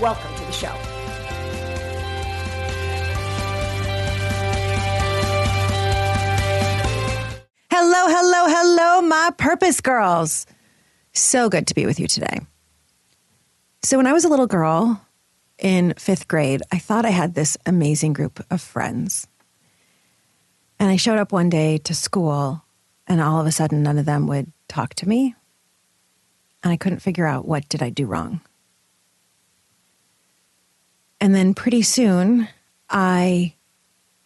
Welcome to the show. Hello, hello, hello, my purpose girls. So good to be with you today. So, when I was a little girl in fifth grade, I thought I had this amazing group of friends. And I showed up one day to school, and all of a sudden, none of them would talk to me. And I couldn't figure out what did I do wrong. And then pretty soon, I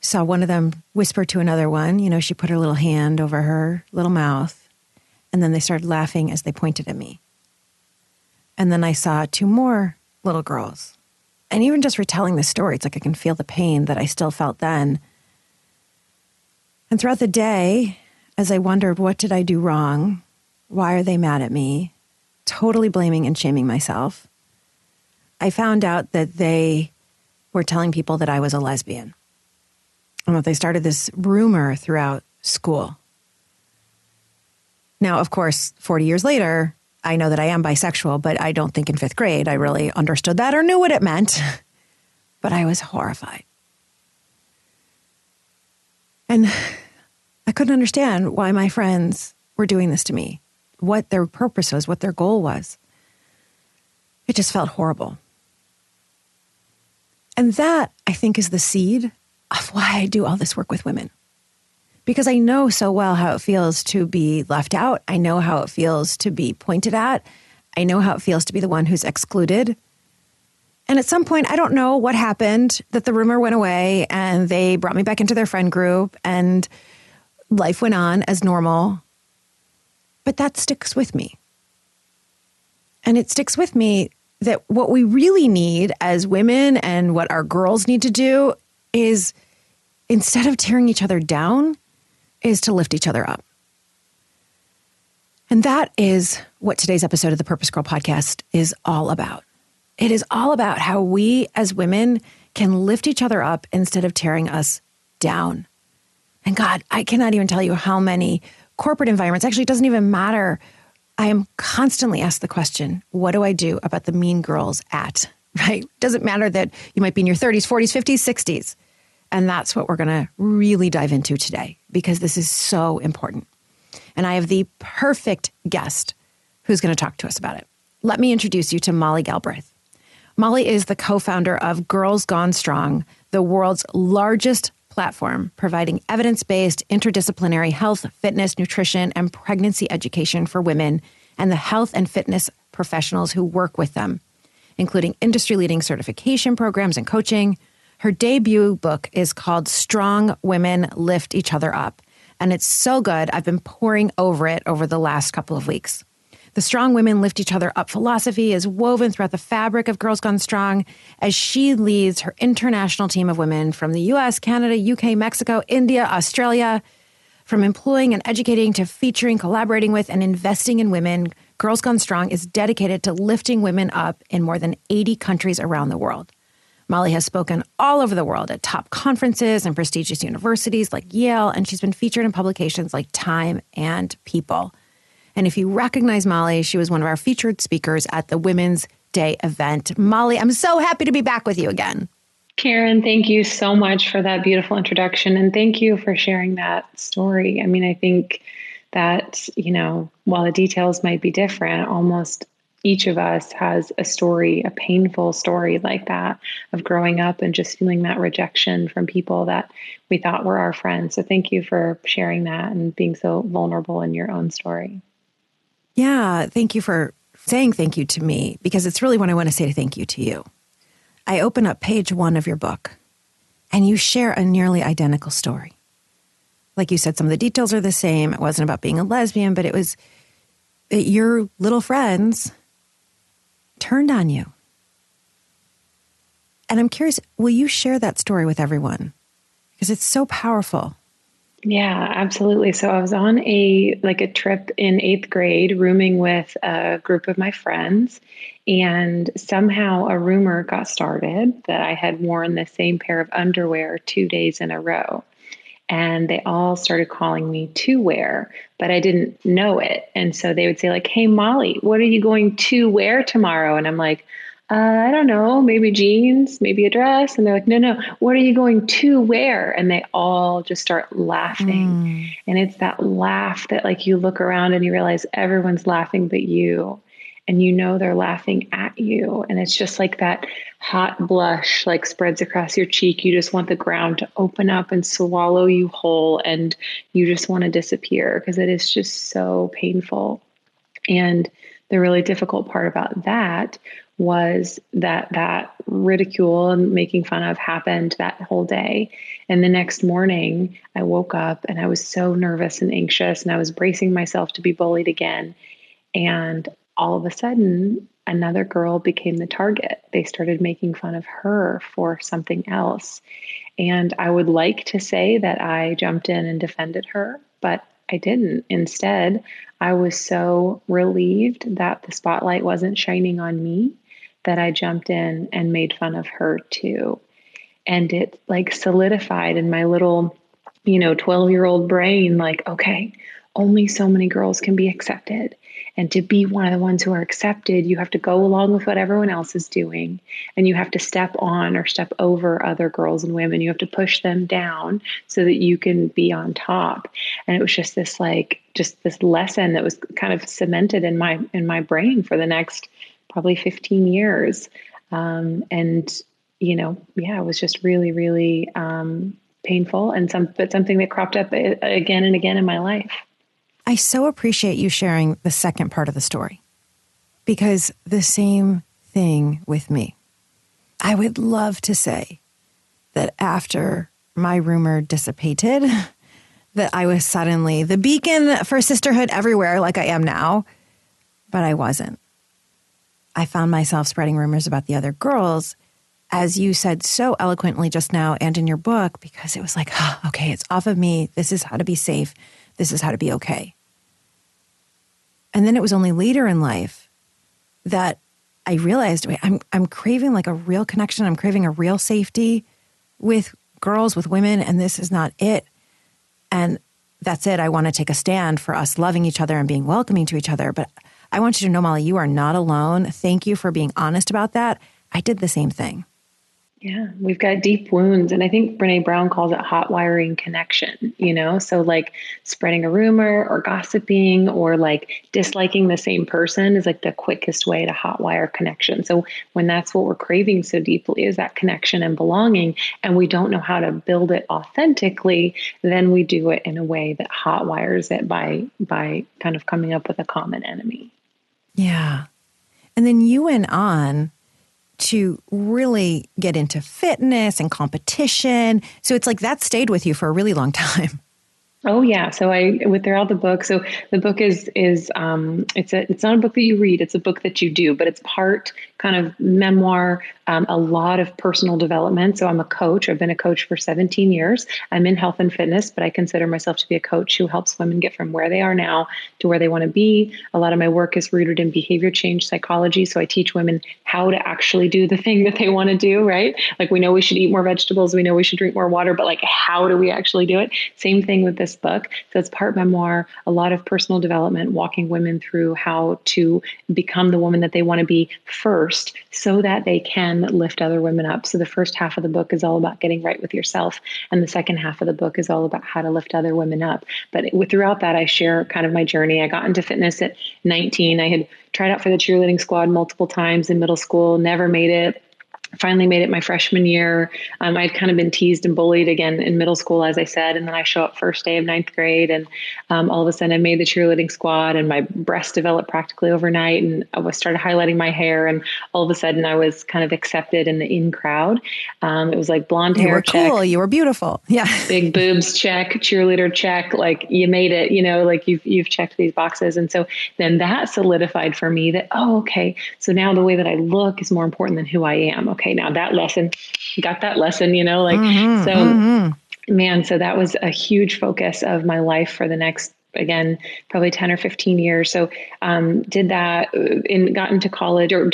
saw one of them whisper to another one. You know, she put her little hand over her little mouth, and then they started laughing as they pointed at me. And then I saw two more little girls. And even just retelling the story, it's like I can feel the pain that I still felt then. And throughout the day, as I wondered, what did I do wrong? Why are they mad at me? Totally blaming and shaming myself. I found out that they were telling people that I was a lesbian. And that they started this rumor throughout school. Now, of course, 40 years later, I know that I am bisexual, but I don't think in fifth grade I really understood that or knew what it meant. but I was horrified. And I couldn't understand why my friends were doing this to me, what their purpose was, what their goal was. It just felt horrible. And that, I think, is the seed of why I do all this work with women. Because I know so well how it feels to be left out. I know how it feels to be pointed at. I know how it feels to be the one who's excluded. And at some point, I don't know what happened that the rumor went away and they brought me back into their friend group and life went on as normal. But that sticks with me. And it sticks with me that what we really need as women and what our girls need to do is instead of tearing each other down, is to lift each other up. And that is what today's episode of the Purpose Girl podcast is all about. It is all about how we as women can lift each other up instead of tearing us down. And God, I cannot even tell you how many corporate environments, actually, it doesn't even matter I am constantly asked the question, what do I do about the mean girls at? Right? Doesn't matter that you might be in your 30s, 40s, 50s, 60s. And that's what we're going to really dive into today because this is so important. And I have the perfect guest who's going to talk to us about it. Let me introduce you to Molly Galbraith. Molly is the co founder of Girls Gone Strong, the world's largest platform providing evidence based interdisciplinary health, fitness, nutrition, and pregnancy education for women and the health and fitness professionals who work with them, including industry leading certification programs and coaching. Her debut book is called Strong Women Lift Each Other Up. And it's so good. I've been poring over it over the last couple of weeks. The Strong Women Lift Each Other Up philosophy is woven throughout the fabric of Girls Gone Strong as she leads her international team of women from the US, Canada, UK, Mexico, India, Australia. From employing and educating to featuring, collaborating with, and investing in women, Girls Gone Strong is dedicated to lifting women up in more than 80 countries around the world. Molly has spoken all over the world at top conferences and prestigious universities like Yale, and she's been featured in publications like Time and People. And if you recognize Molly, she was one of our featured speakers at the Women's Day event. Molly, I'm so happy to be back with you again. Karen, thank you so much for that beautiful introduction. And thank you for sharing that story. I mean, I think that, you know, while the details might be different, almost each of us has a story, a painful story like that of growing up and just feeling that rejection from people that we thought were our friends. So thank you for sharing that and being so vulnerable in your own story. Yeah, thank you for saying thank you to me because it's really what I want to say thank you to you. I open up page one of your book and you share a nearly identical story. Like you said, some of the details are the same. It wasn't about being a lesbian, but it was that your little friends turned on you. And I'm curious, will you share that story with everyone? Because it's so powerful. Yeah, absolutely. So I was on a like a trip in 8th grade rooming with a group of my friends and somehow a rumor got started that I had worn the same pair of underwear 2 days in a row. And they all started calling me to wear, but I didn't know it. And so they would say like, "Hey Molly, what are you going to wear tomorrow?" And I'm like, uh, I don't know, maybe jeans, maybe a dress. And they're like, no, no, what are you going to wear? And they all just start laughing. Mm. And it's that laugh that, like, you look around and you realize everyone's laughing but you. And you know they're laughing at you. And it's just like that hot blush, like, spreads across your cheek. You just want the ground to open up and swallow you whole. And you just want to disappear because it is just so painful. And the really difficult part about that was that that ridicule and making fun of happened that whole day. And the next morning, I woke up and I was so nervous and anxious, and I was bracing myself to be bullied again. And all of a sudden, another girl became the target. They started making fun of her for something else. And I would like to say that I jumped in and defended her, but I didn't. Instead, I was so relieved that the spotlight wasn't shining on me that I jumped in and made fun of her too. And it like solidified in my little, you know, 12 year old brain like, okay, only so many girls can be accepted. And to be one of the ones who are accepted, you have to go along with what everyone else is doing. And you have to step on or step over other girls and women. You have to push them down so that you can be on top. And it was just this like, just this lesson that was kind of cemented in my in my brain for the next probably 15 years. Um, and, you know, yeah, it was just really, really um, painful and some, but something that cropped up uh, again and again in my life. I so appreciate you sharing the second part of the story because the same thing with me. I would love to say that after my rumor dissipated, that I was suddenly the beacon for sisterhood everywhere, like I am now, but I wasn't. I found myself spreading rumors about the other girls, as you said so eloquently just now and in your book, because it was like, oh, okay, it's off of me. This is how to be safe. This is how to be okay. And then it was only later in life that I realized wait, I'm, I'm craving like a real connection. I'm craving a real safety with girls, with women, and this is not it. And that's it. I want to take a stand for us loving each other and being welcoming to each other. But I want you to know, Molly, you are not alone. Thank you for being honest about that. I did the same thing. Yeah, we've got deep wounds. And I think Brene Brown calls it hot wiring connection, you know? So, like spreading a rumor or gossiping or like disliking the same person is like the quickest way to hot wire connection. So, when that's what we're craving so deeply is that connection and belonging, and we don't know how to build it authentically, then we do it in a way that hot wires it by, by kind of coming up with a common enemy. Yeah. And then you went on to really get into fitness and competition. So it's like that stayed with you for a really long time. Oh yeah, so I with throughout the book. So the book is is um, it's a it's not a book that you read. It's a book that you do, but it's part kind of memoir, um, a lot of personal development. So I'm a coach. I've been a coach for 17 years. I'm in health and fitness, but I consider myself to be a coach who helps women get from where they are now to where they want to be. A lot of my work is rooted in behavior change psychology. So I teach women how to actually do the thing that they want to do. Right? Like we know we should eat more vegetables. We know we should drink more water, but like how do we actually do it? Same thing with this book. So it's part memoir, a lot of personal development, walking women through how to become the woman that they want to be first so that they can lift other women up. So the first half of the book is all about getting right with yourself, and the second half of the book is all about how to lift other women up. But throughout that, I share kind of my journey. I got into fitness at 19. I had tried out for the cheerleading squad multiple times in middle school, never made it finally made it my freshman year. Um, I'd kind of been teased and bullied again in middle school, as I said, and then I show up first day of ninth grade, and um, all of a sudden I made the cheerleading squad, and my breasts developed practically overnight, and I was started highlighting my hair, and all of a sudden I was kind of accepted in the in crowd. Um, it was like blonde you hair, You were check, cool, you were beautiful, yeah, big boobs, check, cheerleader, check, like you made it, you know, like you've you've checked these boxes, and so then that solidified for me that oh, okay, so now the way that I look is more important than who I am okay, now that lesson, got that lesson, you know, like, mm-hmm, so mm-hmm. man, so that was a huge focus of my life for the next again probably 10 or 15 years so um, did that and uh, got into college or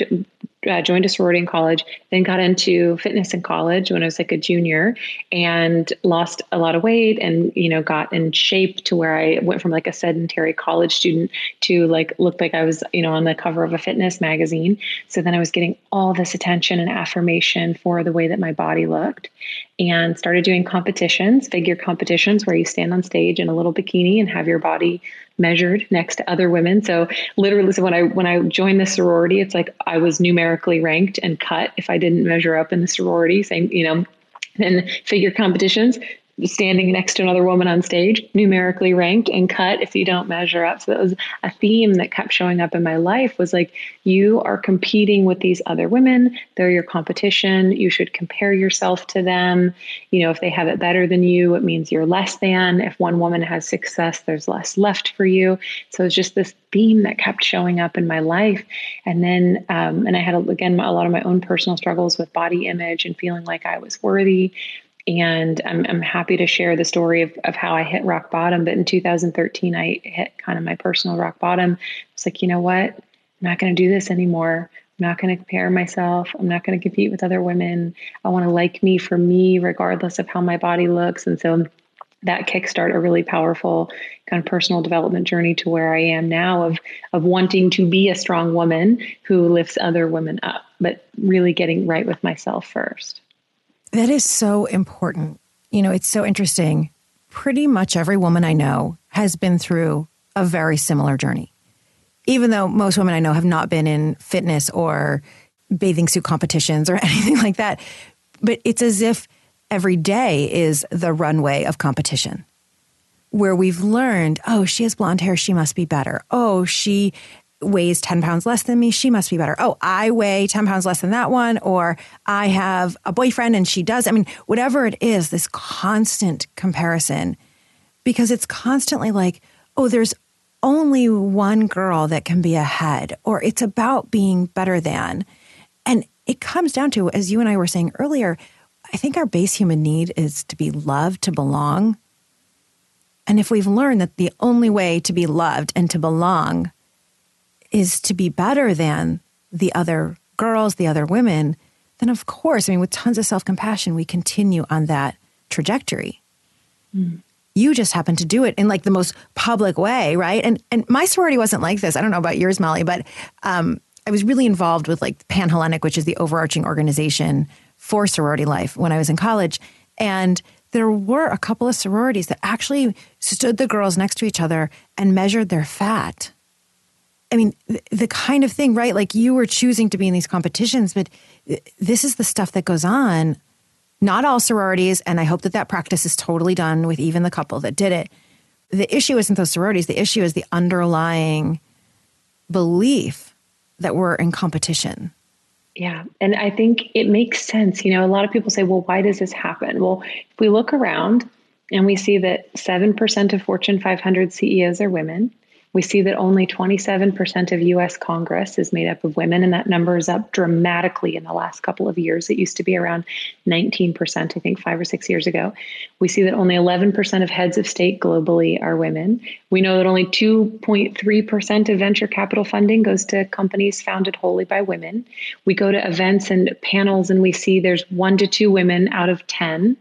uh, joined a sorority in college, then got into fitness in college when I was like a junior and lost a lot of weight and, you know, got in shape to where I went from like a sedentary college student to like looked like I was, you know, on the cover of a fitness magazine. So then I was getting all this attention and affirmation for the way that my body looked and started doing competitions, figure competitions where you stand on stage in a little bikini and have your body measured next to other women. So literally, so when I when I joined the sorority, it's like I was numerically ranked and cut if I didn't measure up in the sorority. Same, you know, and figure competitions standing next to another woman on stage, numerically ranked and cut if you don't measure up. So that was a theme that kept showing up in my life was like, you are competing with these other women. They're your competition. You should compare yourself to them. You know, if they have it better than you, it means you're less than. If one woman has success, there's less left for you. So it's just this theme that kept showing up in my life. And then, um, and I had, again, a lot of my own personal struggles with body image and feeling like I was worthy and I'm, I'm happy to share the story of, of how I hit rock bottom. But in 2013, I hit kind of my personal rock bottom. It's like, you know what? I'm not going to do this anymore. I'm not going to compare myself. I'm not going to compete with other women. I want to like me for me, regardless of how my body looks. And so that kickstart a really powerful kind of personal development journey to where I am now of of wanting to be a strong woman who lifts other women up, but really getting right with myself first. That is so important. You know, it's so interesting. Pretty much every woman I know has been through a very similar journey. Even though most women I know have not been in fitness or bathing suit competitions or anything like that. But it's as if every day is the runway of competition where we've learned, oh, she has blonde hair, she must be better. Oh, she weighs 10 pounds less than me, she must be better. Oh, I weigh 10 pounds less than that one, or I have a boyfriend and she does. I mean, whatever it is, this constant comparison, because it's constantly like, oh, there's only one girl that can be ahead, or it's about being better than. And it comes down to, as you and I were saying earlier, I think our base human need is to be loved, to belong. And if we've learned that the only way to be loved and to belong is to be better than the other girls, the other women, then of course, I mean, with tons of self compassion, we continue on that trajectory. Mm. You just happen to do it in like the most public way, right? And and my sorority wasn't like this. I don't know about yours, Molly, but um, I was really involved with like Panhellenic, which is the overarching organization for sorority life when I was in college. And there were a couple of sororities that actually stood the girls next to each other and measured their fat I mean, the, kind of thing, right? Like you were choosing to be in these competitions, but this is the stuff that goes on. Not all sororities, and I hope that that practice is totally done with even the couple that did it. The issue isn't those sororities. The issue is the underlying belief that we're in competition. Yeah. And I think it makes sense. You know, a lot of people say, well, why does this happen? Well, if we look around and we see that 7% of Fortune 500 CEOs are women, we see that only 27% of US Congress is made up of women, and that number is up dramatically in the last couple of years. It used to be around 19%, I think, five or six years ago. We see that only 11% of heads of state globally are women. We know that only 2.3% of venture capital funding goes to companies founded wholly by women. We go to events and panels, and we see there's one to two women out of 10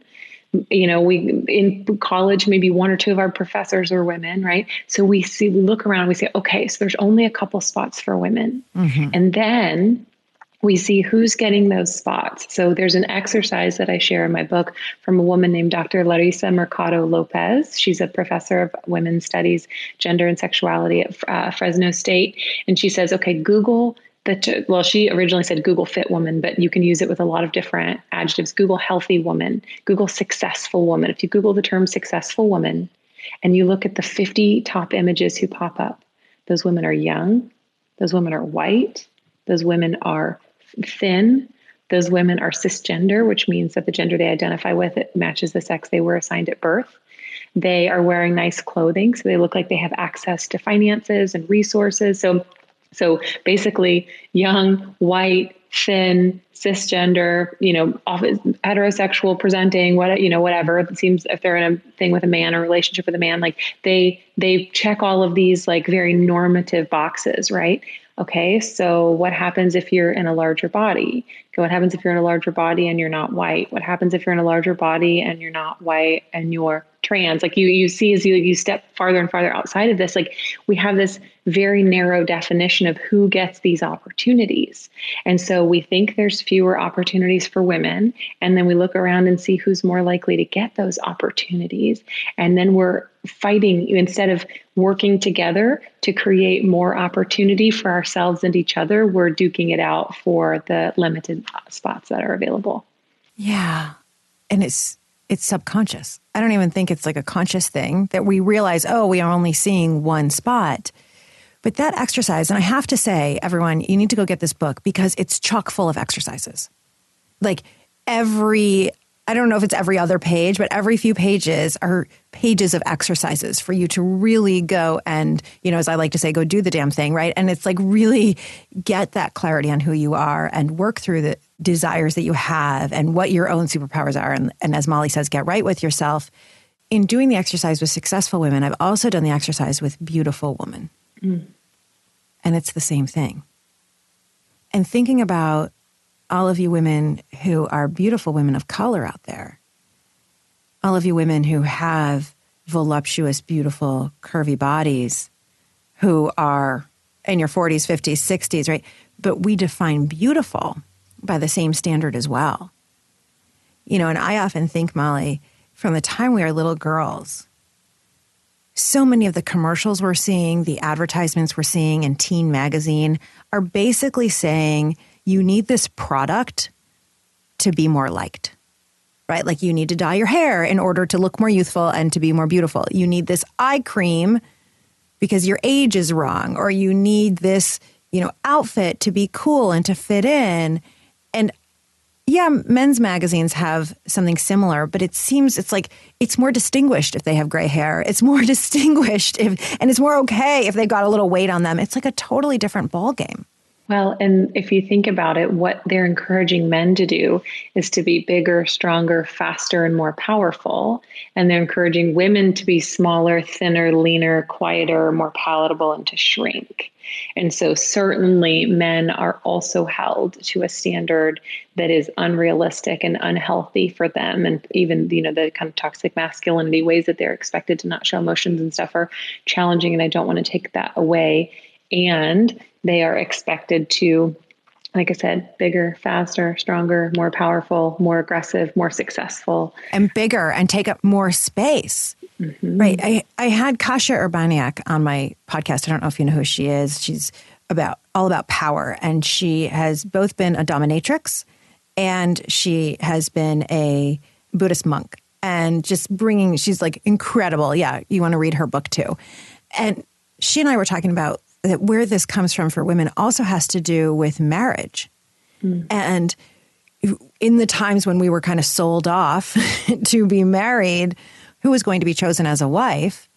you know we in college maybe one or two of our professors are women right so we see we look around we say okay so there's only a couple spots for women mm-hmm. and then we see who's getting those spots. So there's an exercise that I share in my book from a woman named Dr. Larissa Mercado Lopez. She's a professor of women's studies, gender and sexuality at uh, Fresno State. And she says, okay, Google the well she originally said google fit woman but you can use it with a lot of different adjectives. Google healthy woman google successful woman. If you google the term successful woman and you look at the 50 top images who pop up those women are young those women are white those women are thin those women are cisgender which means that the gender they identify with it matches the sex they were assigned at birth. They are wearing nice clothing so they look like they have access to finances and resources. So So basically, young, white, thin, cisgender, you know, heterosexual presenting, what you know, whatever. It seems if they're in a thing with a man or relationship with a man, like they they check all of these like very normative boxes, right? Okay, so what happens if you're in a larger body? What happens if you're in a larger body and you're not white? What happens if you're in a larger body and you're not white and you're trans? Like you you see as you you step farther and farther outside of this like we have this very narrow definition of who gets these opportunities. And so we think there's fewer opportunities for women and then we look around and see who's more likely to get those opportunities. And then we're fighting instead of working together to create more opportunity for ourselves and each other we're duking it out for the limited spots that are available yeah and it's it's subconscious. I don't even think it's like a conscious thing that we realize, oh, we are only seeing one spot. But that exercise, and I have to say, everyone, you need to go get this book because it's chock full of exercises. Like every, I don't know if it's every other page, but every few pages are pages of exercises for you to really go and, you know, as I like to say, go do the damn thing, right? And it's like really get that clarity on who you are and work through the, desires that you have and what your own superpowers are. And, and as Molly says, get right with yourself. In doing the exercise with successful women, I've also done the exercise with beautiful women. Mm. And it's the same thing. And thinking about all of you women who are beautiful women of color out there, all of you women who have voluptuous, beautiful, curvy bodies, who are in your 40s, 50s, 60s, right? But we define beautiful by the same standard as well. You know, and I often think, Molly, from the time we are little girls, so many of the commercials we're seeing, the advertisements we're seeing in teen magazine are basically saying you need this product to be more liked, right? Like you need to dye your hair in order to look more youthful and to be more beautiful. You need this eye cream because your age is wrong, or you need this, you know, outfit to be cool and to fit in. And yeah, men's magazines have something similar, but it seems it's like it's more distinguished if they have gray hair. It's more distinguished if, and it's more okay if they've got a little weight on them. It's like a totally different ball game. Well, and if you think about it, what they're encouraging men to do is to be bigger, stronger, faster, and more powerful. And they're encouraging women to be smaller, thinner, leaner, quieter, more palatable, and to shrink. And so, certainly, men are also held to a standard that is unrealistic and unhealthy for them. And even, you know, the kind of toxic masculinity ways that they're expected to not show emotions and stuff are challenging. And I don't want to take that away. And they are expected to like I said, bigger, faster, stronger, more powerful, more aggressive, more successful. And bigger and take up more space. Mm-hmm. Right. I, I had Kasia Urbaniak on my podcast. I don't know if you know who she is. She's about all about power. And she has both been a dominatrix and she has been a Buddhist monk. And just bringing, she's like incredible. Yeah. You want to read her book too. And she and I were talking about that where this comes from for women also has to do with marriage. Mm. And in the times when we were kind of sold off to be married, who was going to be chosen as a wife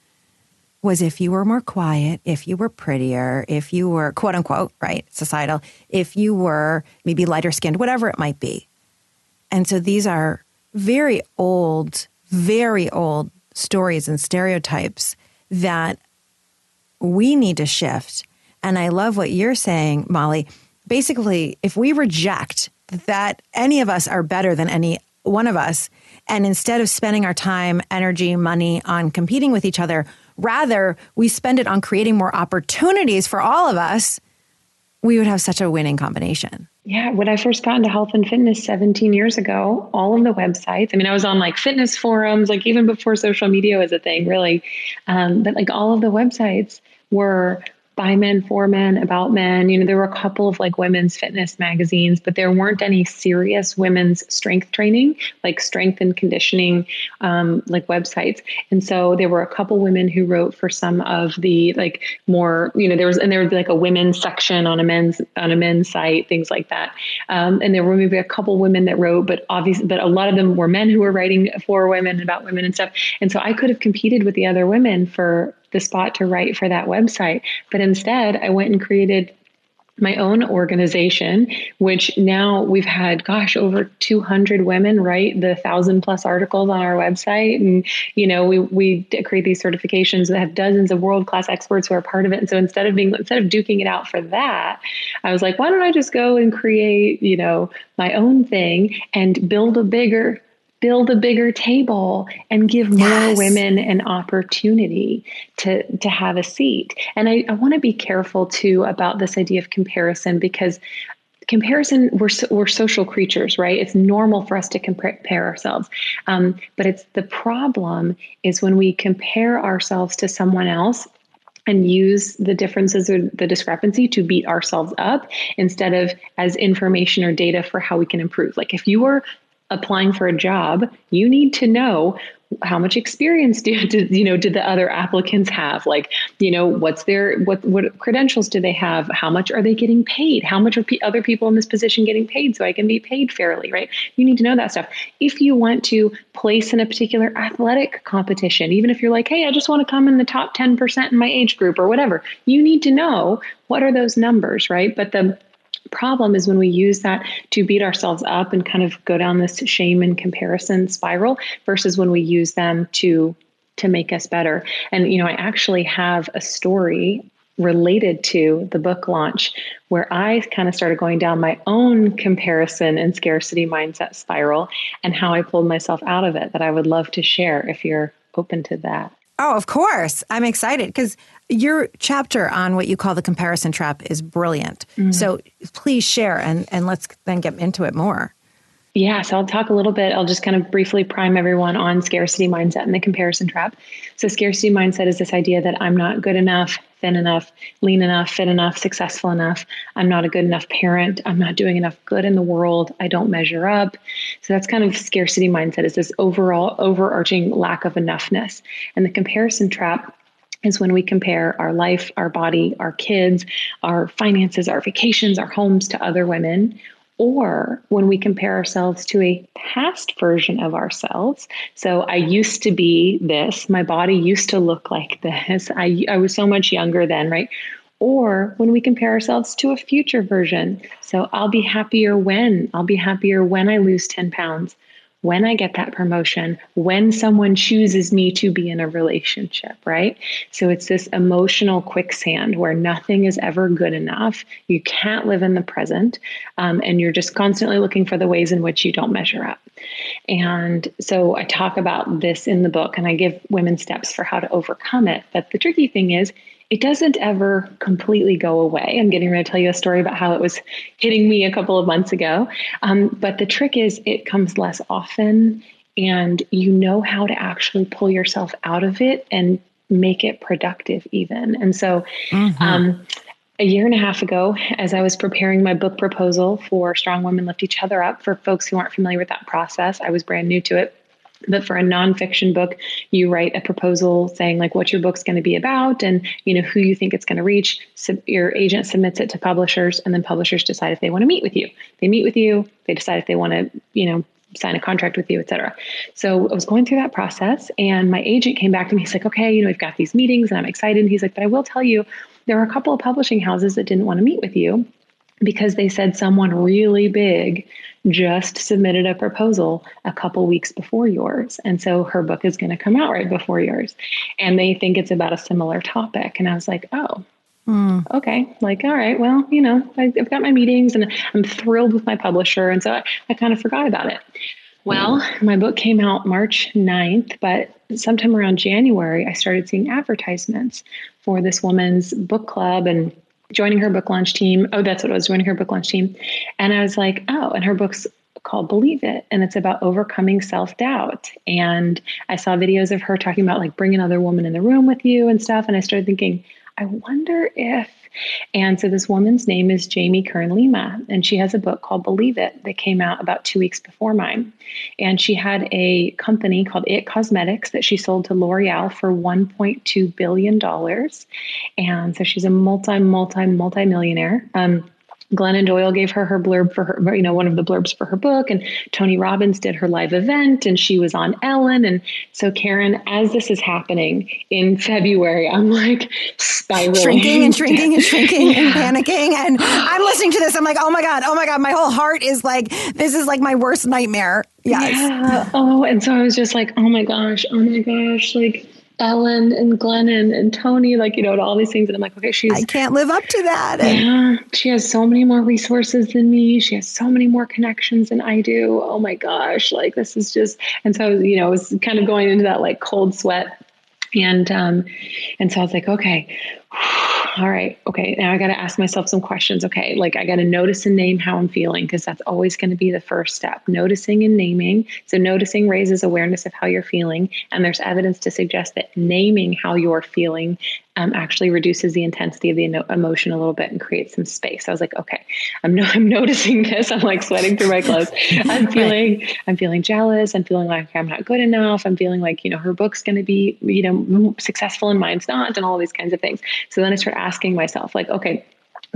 was if you were more quiet, if you were prettier, if you were quote unquote, right, societal, if you were maybe lighter skinned, whatever it might be. And so these are very old, very old stories and stereotypes that we need to shift. And I love what you're saying, Molly. Basically, if we reject that any of us are better than any one of us, and instead of spending our time, energy, money on competing with each other, rather we spend it on creating more opportunities for all of us, we would have such a winning combination. Yeah, when I first got into health and fitness 17 years ago, all of the websites, I mean, I was on like fitness forums, like even before social media was a thing, really. Um, but like all of the websites were by men for men about men. You know there were a couple of like women's fitness magazines but there weren't any serious women's strength training like strength and conditioning um, like websites. And so there were a couple women who wrote for some of the like more you know there was and there would be like a women's section on a men's on a men's site things like that. Um, and there were maybe a couple women that wrote but obviously but a lot of them were men who were writing for women about women and stuff. And so i could have competed with the other women for the spot to write for that website. But instead, I went and created my own organization, which now we've had, gosh, over 200 women write the thousand plus articles on our website. And, you know, we, we create these certifications that have dozens of world class experts who are part of it. And so instead of being, instead of duking it out for that, I was like, why don't I just go and create, you know, my own thing and build a bigger build a bigger table and give yes. more women an opportunity to to have a seat and i, I want to be careful too about this idea of comparison because comparison we're we're social creatures right it's normal for us to compare ourselves um, but it's the problem is when we compare ourselves to someone else and use the differences or the discrepancy to beat ourselves up instead of as information or data for how we can improve. Like if you were applying for a job, you need to know how much experience do, do you know do the other applicants have? Like you know what's their what what credentials do they have? How much are they getting paid? How much are p- other people in this position getting paid so i can be paid fairly right? You need to know that stuff. If you want to place in a particular athletic competition even if you're like hey i just want to come in the top 10% in my age group or whatever you need to know what are those numbers right? But the problem is when we use that to beat ourselves up and kind of go down this shame and comparison spiral versus when we use them to to make us better. And you know i actually have a story related to the book launch where i kind of started going down my own comparison and scarcity mindset spiral and how i pulled myself out of it that i would love to share if you're open to that Oh, of course. I'm excited because your chapter on what you call the comparison trap is brilliant. Mm-hmm. So please share and, and let's then get into it more. Yeah, so I'll talk a little bit. I'll just kind of briefly prime everyone on scarcity mindset and the comparison trap. So, scarcity mindset is this idea that I'm not good enough, thin enough, lean enough, fit enough, successful enough. I'm not a good enough parent. I'm not doing enough good in the world. I don't measure up. So, that's kind of scarcity mindset is this overall overarching lack of enoughness. And the comparison trap is when we compare our life, our body, our kids, our finances, our vacations, our homes to other women or when we compare ourselves to a past version of ourselves. So I used to be this, my body used to look like this. I, I was so much younger then, right? Or when we compare ourselves to a future version. So I'll be happier when, I'll be happier when I lose 10 pounds when I get that promotion, when someone chooses me to be in a relationship, right? So it's this emotional quicksand where nothing is ever good enough. You can't live in the present, um, and you're just constantly looking for the ways in which you don't measure up. And so I talk about this in the book, and I give women steps for how to overcome it. But the tricky thing is, it doesn't ever completely go away. I'm getting ready to tell you a story about how it was hitting me a couple of months ago. Um, but the trick is, it comes less often, and you know how to actually pull yourself out of it and make it productive, even. And so, mm-hmm. um, a year and a half ago, as I was preparing my book proposal for Strong Women Lift Each Other Up, for folks who aren't familiar with that process, I was brand new to it. But for a nonfiction book, you write a proposal saying like what your book's going to be about and you know who you think it's going to reach. So your agent submits it to publishers, and then publishers decide if they want to meet with you. They meet with you. They decide if they want to you know sign a contract with you, et cetera. So I was going through that process, and my agent came back to me. He's like, "Okay, you know, we've got these meetings, and I'm excited." He's like, "But I will tell you, there are a couple of publishing houses that didn't want to meet with you." Because they said someone really big just submitted a proposal a couple weeks before yours. And so her book is going to come out right before yours. And they think it's about a similar topic. And I was like, oh, Mm. Okay, like, all right, well, you know, I, have got my meetings and I'm thrilled with my publisher. And so I, I kind of forgot about it. Well, my book came out March 9th, but sometime around January, I started seeing advertisements for this woman's book club and joining her book launch team. Oh, that's what it was, joining her book launch team. And I was like, oh, and her book's called Believe It. And it's about overcoming self doubt. And I saw videos of her talking about like bring another woman in the room with you and stuff. And I started thinking, I wonder if and so this woman's name is Jamie Kern Lima, and she has a book called Believe It that came out about two weeks before mine. And she had a company called It Cosmetics that she sold to L'Oreal for $1.2 billion. And so she's a multi, multi, multi millionaire. Um, Glennon Doyle gave her her blurb for her, you know, one of the blurbs for her book, and Tony Robbins did her live event, and she was on Ellen. And so, Karen, as this is happening in February, I'm like spiraling, shrinking and shrinking and shrinking yeah. and panicking. And I'm listening to this. I'm like, oh my god, oh my god, my whole heart is like, this is like my worst nightmare. Yes. Yeah. Oh, and so I was just like, oh my gosh, oh my gosh, like Ellen and Glennon and Tony, like, you know, all these things. And I'm like, okay, she's. I can't live up to that. Yeah. She has so many more resources than me. She has so many more connections than I do. Oh my gosh. Like, this is just. And so, you know, it was kind of going into that like cold sweat. And, um, and so I was like, okay, all right, okay, now I got to ask myself some questions. Okay, like I got to notice and name how I'm feeling because that's always going to be the first step. Noticing and naming. So, noticing raises awareness of how you're feeling. And there's evidence to suggest that naming how you're feeling um, actually reduces the intensity of the emotion a little bit and creates some space. I was like, okay, I'm no, I'm noticing this. I'm like sweating through my clothes. I'm feeling, right. I'm feeling jealous. I'm feeling like I'm not good enough. I'm feeling like you know her book's going to be you know successful and mine's not, and all these kinds of things. So then I start asking myself, like, okay,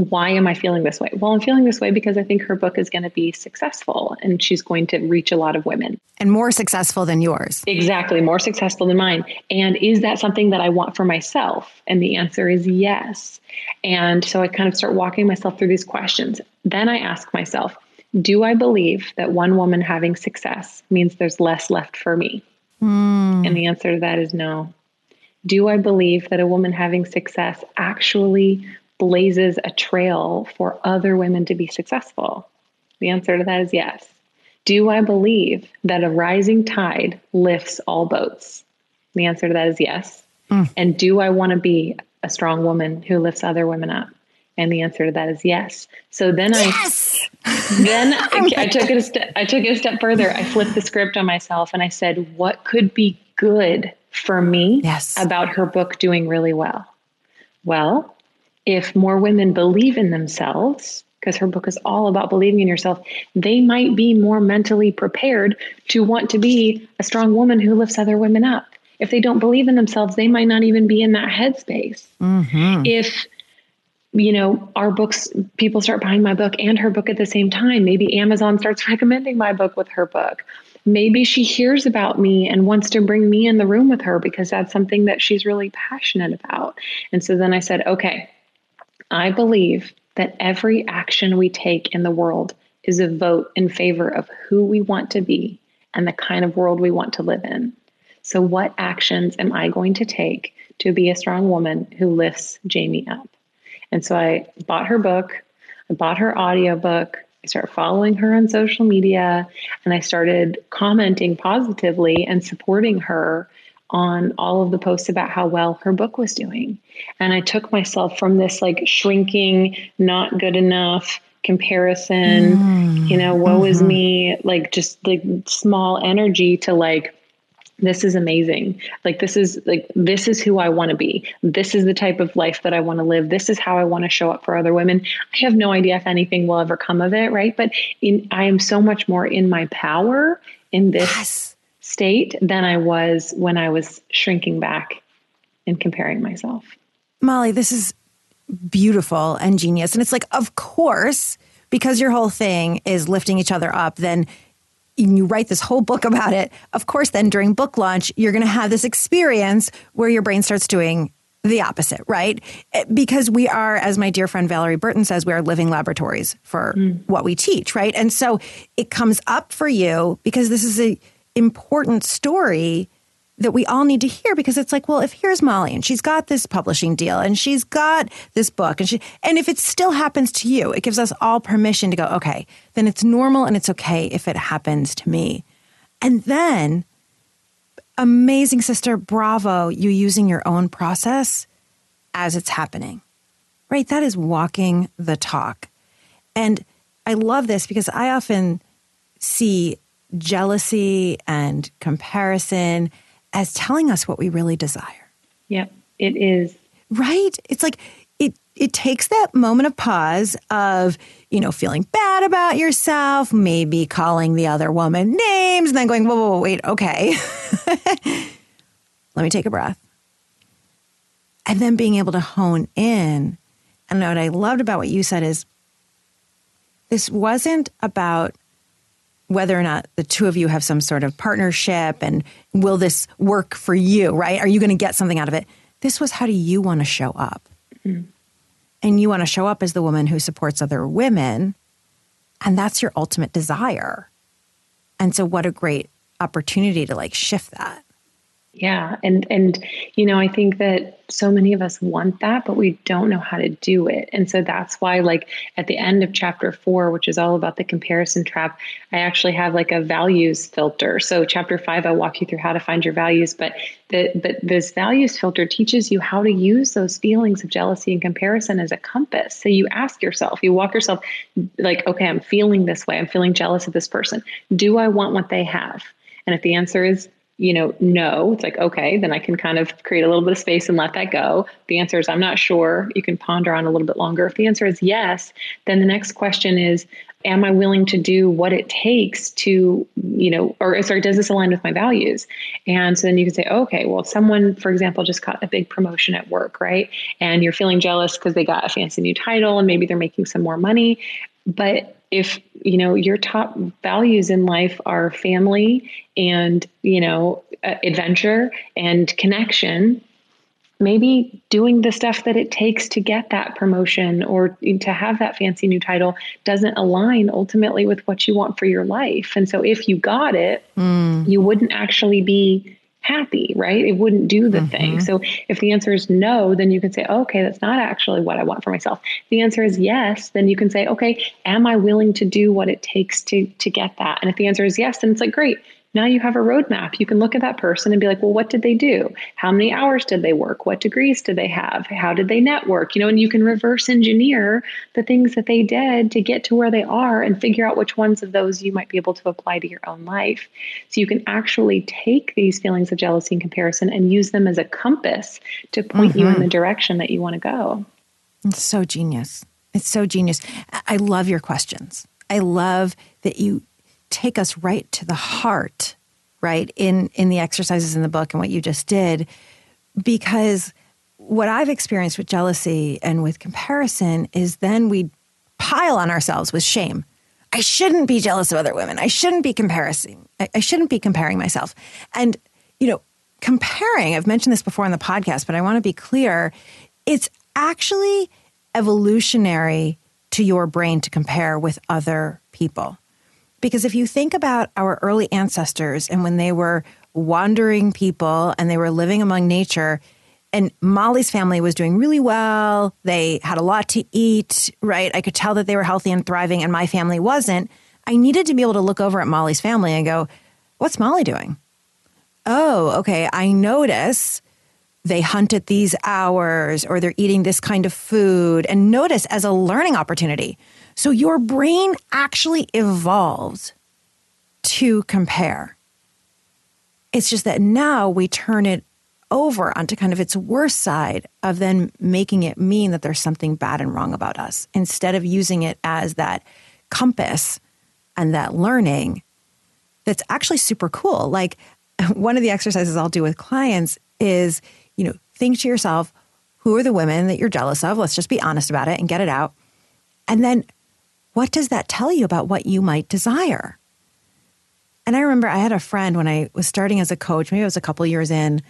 why am I feeling this way? Well, I'm feeling this way because I think her book is going to be successful and she's going to reach a lot of women. And more successful than yours. Exactly, more successful than mine. And is that something that I want for myself? And the answer is yes. And so I kind of start walking myself through these questions. Then I ask myself, do I believe that one woman having success means there's less left for me? Mm. And the answer to that is no. Do I believe that a woman having success actually blazes a trail for other women to be successful? The answer to that is yes. Do I believe that a rising tide lifts all boats? The answer to that is yes. Mm. And do I want to be a strong woman who lifts other women up? And the answer to that is yes. So then yes! I then I, I took it a step I took it a step further. I flipped the script on myself and I said, what could be good for me yes. about her book doing really well? Well, if more women believe in themselves, because her book is all about believing in yourself, they might be more mentally prepared to want to be a strong woman who lifts other women up. If they don't believe in themselves, they might not even be in that headspace. Mm-hmm. If you know, our books, people start buying my book and her book at the same time. Maybe Amazon starts recommending my book with her book. Maybe she hears about me and wants to bring me in the room with her because that's something that she's really passionate about. And so then I said, okay, I believe that every action we take in the world is a vote in favor of who we want to be and the kind of world we want to live in. So, what actions am I going to take to be a strong woman who lifts Jamie up? And so I bought her book, I bought her audiobook, I started following her on social media, and I started commenting positively and supporting her on all of the posts about how well her book was doing. And I took myself from this like shrinking, not good enough comparison, mm, you know, woe mm-hmm. is me, like just like small energy to like, this is amazing. Like, this is like, this is who I want to be. This is the type of life that I want to live. This is how I want to show up for other women. I have no idea if anything will ever come of it, right? But in, I am so much more in my power in this. Yes state than I was when I was shrinking back and comparing myself. Molly, this is beautiful and genius. And it's like, of course, because your whole thing is lifting each other up, then you write this whole book about it. Of course, then during book launch, you're going to have this experience where your brain starts doing the opposite, right? Eh, because we are, as my dear friend Valorie Burton says, we are living laboratories for mm. what we teach, right? And so it comes up for you because this is a important story that we all need to hear because it's like, well, if here's Molly and she's got this publishing deal and she's got this book and she and if it still happens to you, it gives us all permission to go, okay, then it's normal and it's okay if it happens to me. And then amazing sister, bravo, you using your own process as it's happening. Right? That is walking the talk. And I love this because I often see jealousy and comparison as telling us what we really desire. Yep, it is. Right? It's like it it takes that moment of pause of, you know, feeling bad about yourself, maybe calling the other woman names and then going, "Whoa, whoa, whoa wait, okay." Let me take a breath. And then being able to hone in. And what I loved about what you said is this wasn't about whether or not the two of you have some sort of partnership and will this work for you, right? Are you going to get something out of it? This was how do you want to show up? Mm-hmm. And you want to show up as the woman who supports other women. And that's your ultimate desire. And so, what a great opportunity to like shift that. Yeah. And, and, you know, I think that so many of us want that, but we don't know how to do it. And so that's why, like, at the end of chapter four, which is all about the comparison trap, I actually have like a values filter. So, chapter five, I walk you through how to find your values, but the, but this values filter teaches you how to use those feelings of jealousy and comparison as a compass. So, you ask yourself, you walk yourself, like, okay, I'm feeling this way. I'm feeling jealous of this person. Do I want what they have? And if the answer is you know, no, it's like, okay, then I can kind of create a little bit of space and let that go. The answer is, I'm not sure. You can ponder on a little bit longer. If the answer is yes, then the next question is, am I willing to do what it takes to, you know, or sorry, does this align with my values? And so then you can say, okay, well, someone, for example, just got a big promotion at work, right? And you're feeling jealous because they got a fancy new title and maybe they're making some more money. But if you know your top values in life are family and you know adventure and connection maybe doing the stuff that it takes to get that promotion or to have that fancy new title doesn't align ultimately with what you want for your life and so if you got it mm. you wouldn't actually be happy, right? It wouldn't do the mm-hmm. thing. So if the answer is no, then you can say, okay, that's not actually what I want for myself. If the answer is yes, then you can say, okay, am I willing to do what it takes to to get that? And if the answer is yes, then it's like great now you have a roadmap. You can look at that person and be like, well, what did they do? How many hours did they work? What degrees did they have? How did they network? You know, and you can reverse engineer the things that they did to get to where they are and figure out which ones of those you might be able to apply to your own life. So you can actually take these feelings of jealousy and comparison and use them as a compass to point mm-hmm. you in mm-hmm. the direction that you want to go. It's so genius. It's so genius. I love your questions. I love that you take us right to the heart, right? In in the exercises in the book and what you just did because what I've experienced with jealousy and with comparison is then we pile on ourselves with shame. I shouldn't be jealous of other women. I shouldn't be comparing. I, shouldn't be comparing myself. And you know, comparing, I've mentioned this before on the podcast, but I want to be clear, it's actually evolutionary to your brain to compare with other people. Because if you think about our early ancestors and when they were wandering people and they were living among nature, and Molly's family was doing really well. They had a lot to eat, right? I could tell that they were healthy and thriving, and my family wasn't. I needed to be able to look over at Molly's family and go, What's Molly doing? Oh, okay. I notice they hunt at these hours or they're eating this kind of food, and notice as a learning opportunity. So your brain actually evolves to compare. It's just that now we turn it over onto kind of its worst side of then making it mean that there's something bad and wrong about us instead of using it as that compass and that learning that's actually super cool. Like one of the exercises I'll do with clients is, you know, think to yourself, who are the women that you're jealous of? Let's just be honest about it and get it out. And then what does that tell you about what you might desire? And I remember I had a friend when I was starting as a coach, maybe it was a couple years in,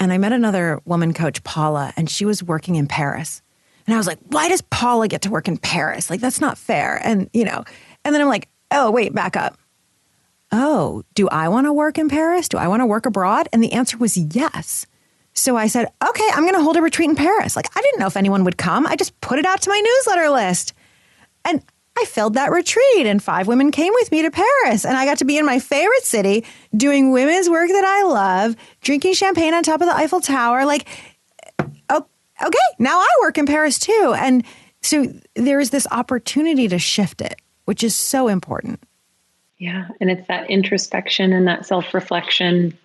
and I met another woman coach, Paula, and she was working in Paris. And I was like, why does Paula get to work in Paris? Like, that's not fair. And, you know, and then I'm like, oh, wait, back up. Oh, do I want to work in Paris? Do I want to work abroad? And the answer was yes. So I said, okay, I'm going to hold a retreat in Paris. Like, I didn't know if anyone would come. I just put it out to my newsletter list. And I filled that retreat and five women came with me to Paris and I got to be in my favorite city doing women's work that I love, drinking champagne on top of the Eiffel Tower. Like, oh, okay, now I work in Paris too. And so there is this opportunity to shift it, which is so important. Yeah. And it's that introspection and that self reflection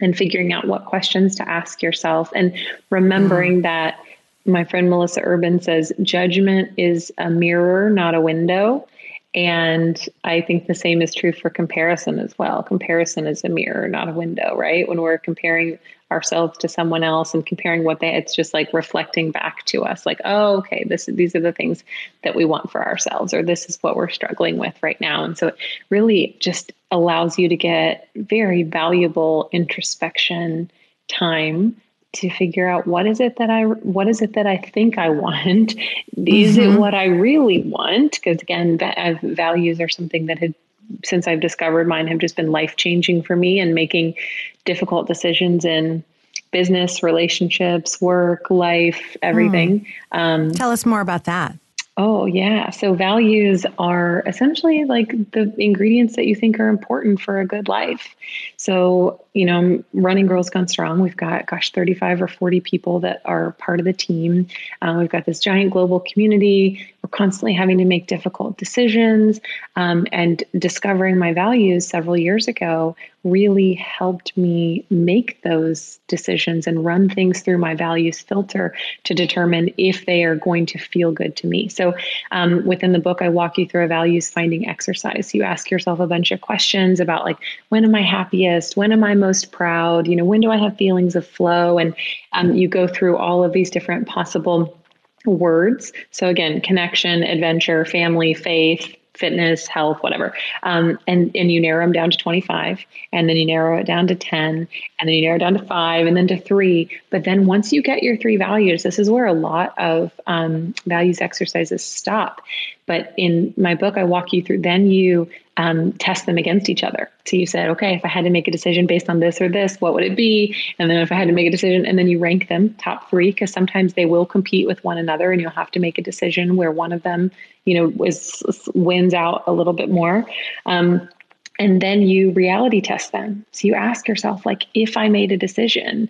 and figuring out what questions to ask yourself and remembering mm. that my friend Melissa Urban says judgment is a mirror, not a window. And I think the same is true for comparison as well. Comparison is a mirror, not a window, right? When we're comparing ourselves to someone else and comparing what they it's just like reflecting back to us like oh okay this these are the things that we want for ourselves or this is what we're struggling with right now and so it really just allows you to get very valuable introspection time to figure out what is it that I what is it that I think I want? Is mm-hmm. it what I really want? Because again, values are something that had since I've discovered mine have just been life changing for me and making difficult decisions in business, relationships, work, life, everything. Mm. Um, Tell us more about that. Oh, yeah. So values are essentially like the ingredients that you think are important for a good life. So, you know, running Girls Gone Strong, we've got, gosh, 35 or 40 people that are part of the team. Uh, we've got this giant global community. We're constantly having to make difficult decisions. Um, and discovering my values several years ago really helped me make those decisions and run things through my values filter to determine if they are going to feel good to me. So, um, within the book, I walk you through a values finding exercise. You ask yourself a bunch of questions about, like, when am I happiest? When am I most proud? You know, when do I have feelings of flow? And um, you go through all of these different possible words. So again, connection, adventure, family, faith, fitness, health, whatever. Um, and, and you narrow them down to 25, and then you narrow it down to 10, and then you narrow it down to five, and then to three. But then once you get your three values, this is where a lot of um, values exercises stop. But in my book, I walk you through, then you um, test them against each other. So you said, okay, if I had to make a decision based on this or this, what would it be? And then if I had to make a decision, and then you rank them top three, because sometimes they will compete with one another, and you'll have to make a decision where one of them, you know, is wins out a little bit more. Um, and then you reality test them. So you ask yourself, like, if I made a decision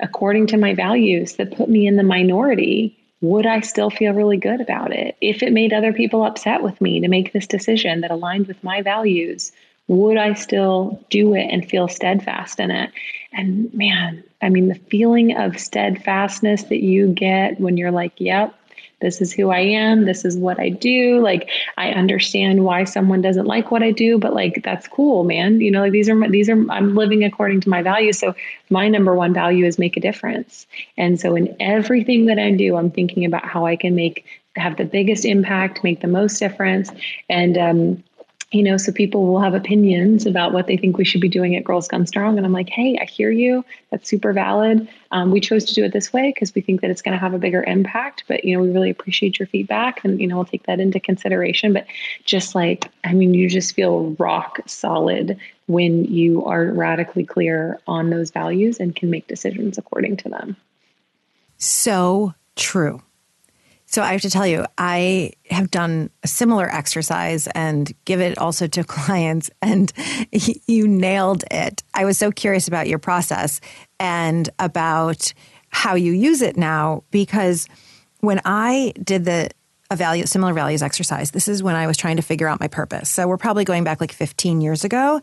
according to my values that put me in the minority, would I still feel really good about it? If it made other people upset with me to make this decision that aligned with my values, would I still do it and feel steadfast in it? And man, I mean, the feeling of steadfastness that you get when you're like, yep, this is who I am, this is what I do. Like I understand why someone doesn't like what I do, but like that's cool, man. You know, like these are my, these are I'm living according to my values. So my number one value is make a difference. And so in everything that I do, I'm thinking about how I can make have the biggest impact, make the most difference, and um, you know, so people will have opinions about what they think we should be doing at Girls Gone Strong. And I'm like, hey, I hear you. That's super valid. Um, we chose to do it this way because we think that it's going to have a bigger impact. But, you know, we really appreciate your feedback and, you know, we'll take that into consideration. But just like, I mean, you just feel rock solid when you are radically clear on those values and can make decisions according to them. So true. So I have to tell you, I have done a similar exercise and give it also to clients, and you nailed it. I was so curious about your process and about how you use it now because when I did the a value similar values exercise, this is when I was trying to figure out my purpose. So we're probably going back like 15 years ago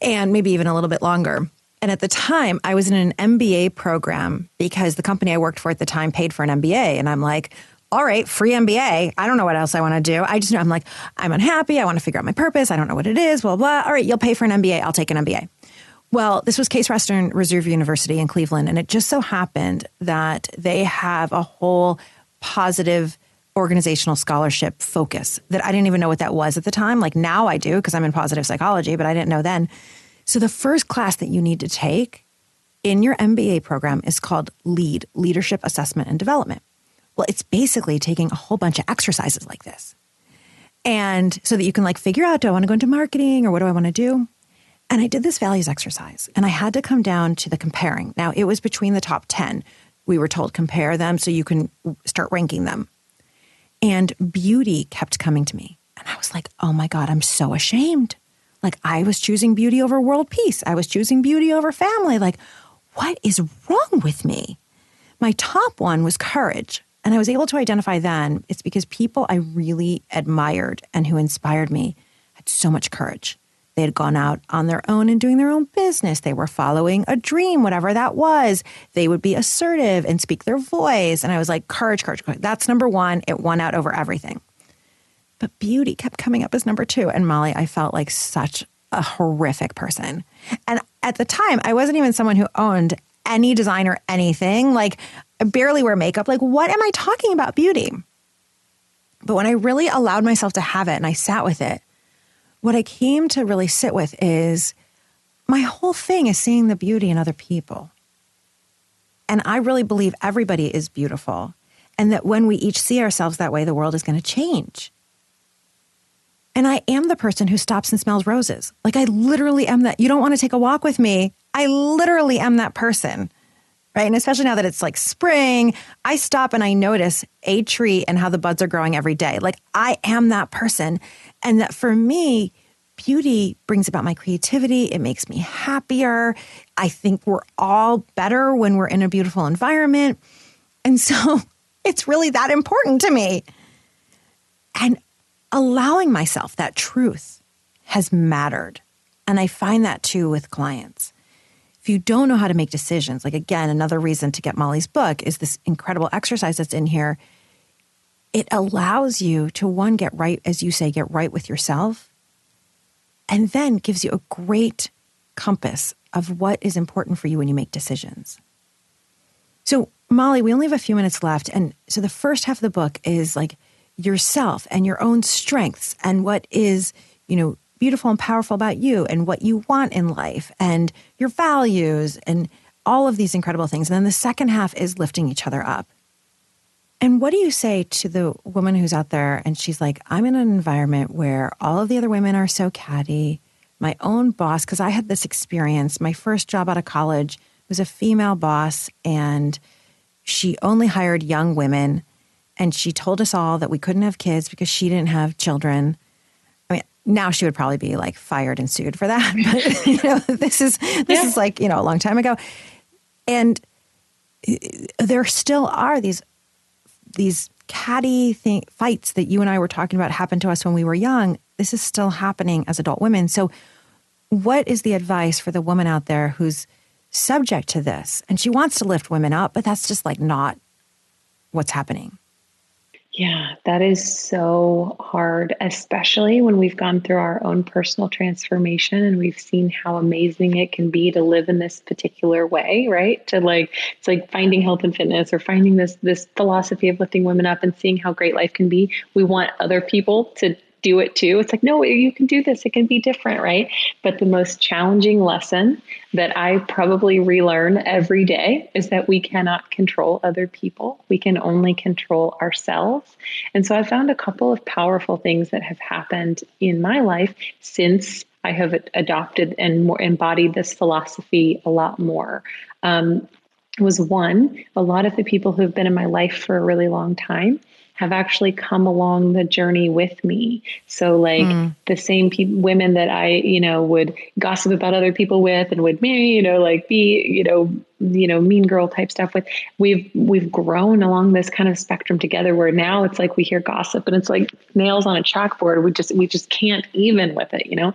and maybe even a little bit longer. And at the time, I was in an MBA program because the company I worked for at the time paid for an MBA. And I'm like, all right, free MBA. I don't know what else I want to do. I just know I'm like, I'm unhappy. I want to figure out my purpose. I don't know what it is, blah, blah. All right, you'll pay for an MBA. I'll take an MBA. Well, this was Case Western Reserve University in Cleveland. And it just so happened that they have a whole positive organizational scholarship focus that I didn't even know what that was at the time. Like now I do because I'm in positive psychology, but I didn't know then. So the first class that you need to take in your MBA program is called LEAD, Leadership Assessment and Development. Well, it's basically taking a whole bunch of exercises like this. And so that you can like figure out do I want to go into marketing or what do I want to do? And I did this values exercise and I had to come down to the comparing. Now, it was between the top 10. We were told compare them so you can start ranking them. And beauty kept coming to me. And I was like, oh my God, I'm so ashamed. Like, I was choosing beauty over world peace. I was choosing beauty over family. Like, what is wrong with me? My top one was courage. And I was able to identify then it's because people I really admired and who inspired me had so much courage. They had gone out on their own and doing their own business. They were following a dream, whatever that was. They would be assertive and speak their voice. And I was like, courage, courage, courage. That's number one. It won out over everything. But beauty kept coming up as number two. And Molly, I felt like such a horrific person. And at the time, I wasn't even someone who owned any designer anything. Like, Barely wear makeup. Like, what am I talking about beauty? But when I really allowed myself to have it and I sat with it, what I came to really sit with is my whole thing is seeing the beauty in other people. And I really believe everybody is beautiful. And that when we each see ourselves that way, the world is going to change. And I am the person who stops and smells roses. Like I literally am that. You don't want to take a walk with me. I literally am that person. Right. And especially now that it's like spring, I stop and I notice a tree and how the buds are growing every day. Like I am that person. And that for me, beauty brings about my creativity. It makes me happier. I think we're all better when we're in a beautiful environment. And so it's really that important to me. And allowing myself that truth has mattered. And I find that too with clients. If you don't know how to make decisions, like again, another reason to get Molly's book is this incredible exercise that's in here. It allows you to one, get right, as you say, get right with yourself, and then gives you a great compass of what is important for you when you make decisions. So, Molly, we only have a few minutes left. And so the first half of the book is like yourself and your own strengths and what is, you know, beautiful and powerful about you and what you want in life and your values and all of these incredible things. And then the second half is lifting each other up. And what do you say to the woman who's out there and she's like, I'm in an environment where all of the other women are so catty. My own boss, because I had this experience, my first job out of college was a female boss and she only hired young women and she told us all that we couldn't have kids because she didn't have children. Now she would probably be like fired and sued for that. But you know, this is this yeah. is like you know a long time ago, and uh, there still are these these catty thing, fights that you and I were talking about happened to us when we were young. This is still happening as adult women. So, what is the advice for the woman out there who's subject to this and she wants to lift women up, but that's just like not what's happening? Yeah, that is so hard, especially when we've gone through our own personal transformation and we've seen how amazing it can be to live in this particular way, right? To like it's like finding health and fitness or finding this this philosophy of lifting women up and seeing how great life can be. We want other people to do it too. It's like, no, you can do this. It can be different, right? But the most challenging lesson that I probably relearn every day is that we cannot control other people. We can only control ourselves. And so I found a couple of powerful things that have happened in my life since I have adopted and more embodied this philosophy a lot more. Um, was one, a lot of the people who have been in my life for a really long time have actually come along the journey with me. So like mm. the same pe- women that I, you know, would gossip about other people with and would me, you know, like be, you know, you know, mean girl type stuff with, we've we've grown along this kind of spectrum together where now it's like we hear gossip and it's like nails on a chalkboard. We just we just can't even with it, you know?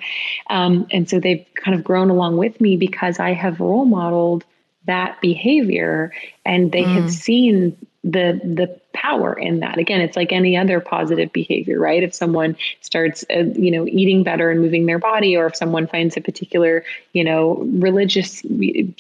Um, and so they've kind of grown along with me because I have role modeled that behavior and they mm. have seen the the power in that. Again it's like any other positive behavior right? If someone starts uh, you know eating better and moving their body or if someone finds a particular you know religious